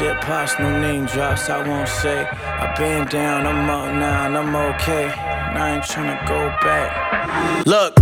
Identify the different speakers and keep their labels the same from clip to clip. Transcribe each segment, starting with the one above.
Speaker 1: shit pops, no name drops, I won't say. i been down, I'm up and I'm okay. And I ain't tryna go back. Look.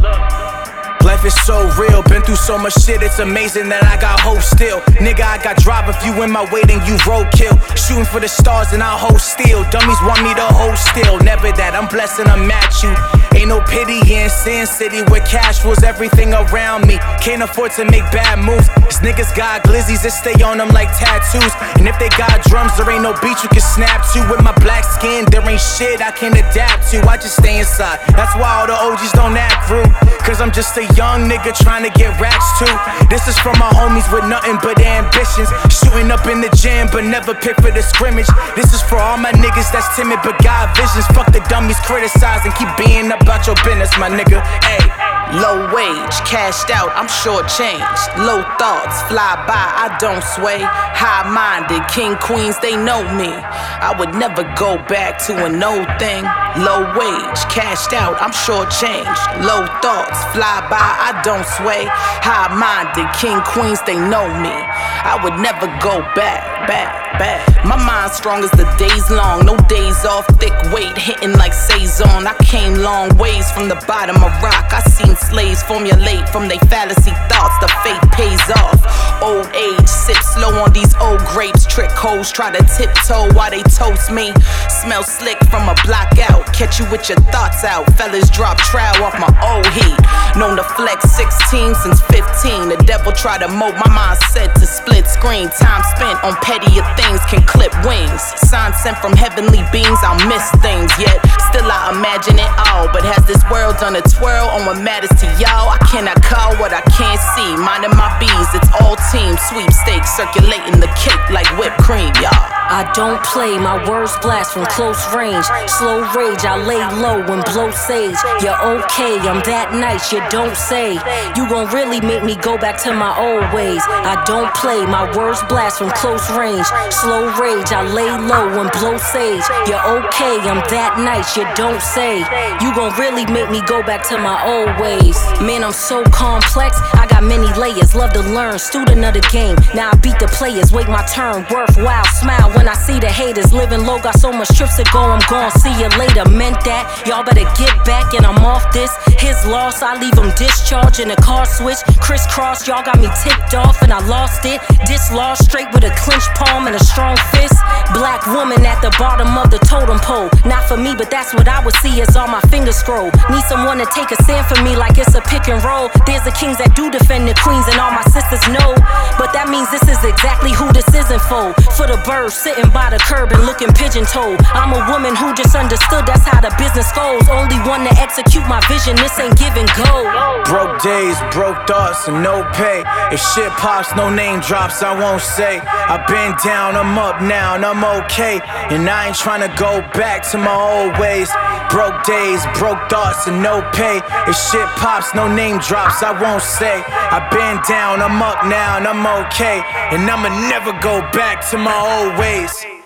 Speaker 1: Life is so real, been through so much shit, it's amazing that I got hope still. Nigga, I got drive if you in my way, then you roadkill. Shooting for the stars and I hold still. Dummies want me to hold still, never that. I'm blessed and I'm at you. Ain't no pity in Sin City where cash rules everything around me. Can't afford to make bad moves. These niggas got glizzies that stay on them like tattoos. And if they got drums, there ain't no beat you can snap to. With my black skin, there ain't shit I can adapt to. I just stay inside. That's why all the OGs don't act rude. Cause I'm just a young nigga trying to get racks too. This is from my homies with nothing but ambitions. Shooting up in the gym, but never pick for the scrimmage. This is for all my niggas that's timid but got visions. Fuck the dummies criticizing, keep being about your business, my nigga. Hey.
Speaker 2: Low wage, cashed out, I'm short-changed. Low thoughts, fly by, I don't sway. High minded, king, queens, they know me. I would never go back to an old thing. Low wage, cashed out, I'm short-changed. Low thoughts, fly by, I don't sway. High minded, king, queens, they know me. I would never go back, back, back. My mind strong as the days long, no days off, thick weight hitting like Saison. I came long ways from the bottom of rock. I seen slaves formulate from their fallacy thoughts. The faith pays off. Old age, sip slow on these old grapes. Trick hoes try to tiptoe while they toast me. Smell slick from a block out. Catch you with your thoughts out. Fellas drop trowel off my old heat. Known to flex 16 since 15. The devil try to mold my mindset to split screen. Time spent on pettier things can clip wings. Signs sent from heavenly beings, I'll miss things. Yet still I imagine it all. But has this world done a twirl on what matters to y'all? I cannot call what I can't see. Minding my bees, it's all team sweepstakes circulating the cake like whipped cream, y'all.
Speaker 3: I don't play, my words blast from close range. Slow rage, I lay low and blow sage. You're okay, I'm that nice, you don't say. You gon' really make me go back to my old ways. I don't play, my words blast from close range. Slow rage, I lay low and blow sage. You're okay, I'm that nice, you don't say. You gon' really make me go back to my old ways. Man, I'm so complex, I got many layers. Love to learn, student of the game. Now I beat the players, wait my turn, worthwhile, smile when I see the haters living low, got so much trips to go, I'm gon' see you later. Meant that, y'all better get back and I'm off this. His loss, I leave him discharged in a car switch. Crisscross, y'all got me ticked off and I lost it. Dislodged straight with a clenched palm and a strong fist. Black woman at the bottom of the totem pole. Not for me, but that's what I would see as all my fingers scroll. Need someone to take a stand for me like it's a pick and roll. There's the kings that do defend the queens, and all my sisters know. But that means this is exactly who this isn't for. For the birds, sitting by the curb and looking pigeon toed. I'm a woman who just understood that's how the business goes. Only one to execute my vision, this ain't giving go.
Speaker 1: Broke days, broke thoughts, and no pay. If shit pops, no name drops, I won't say. I've been down, I'm up now, and I'm okay. And I ain't trying to go back to my old ways. Broke days, broke thoughts, and no pay. If shit pops, no name drops, I won't say. I've been down, I'm up now, and I'm okay. And I'ma never go back to my old ways.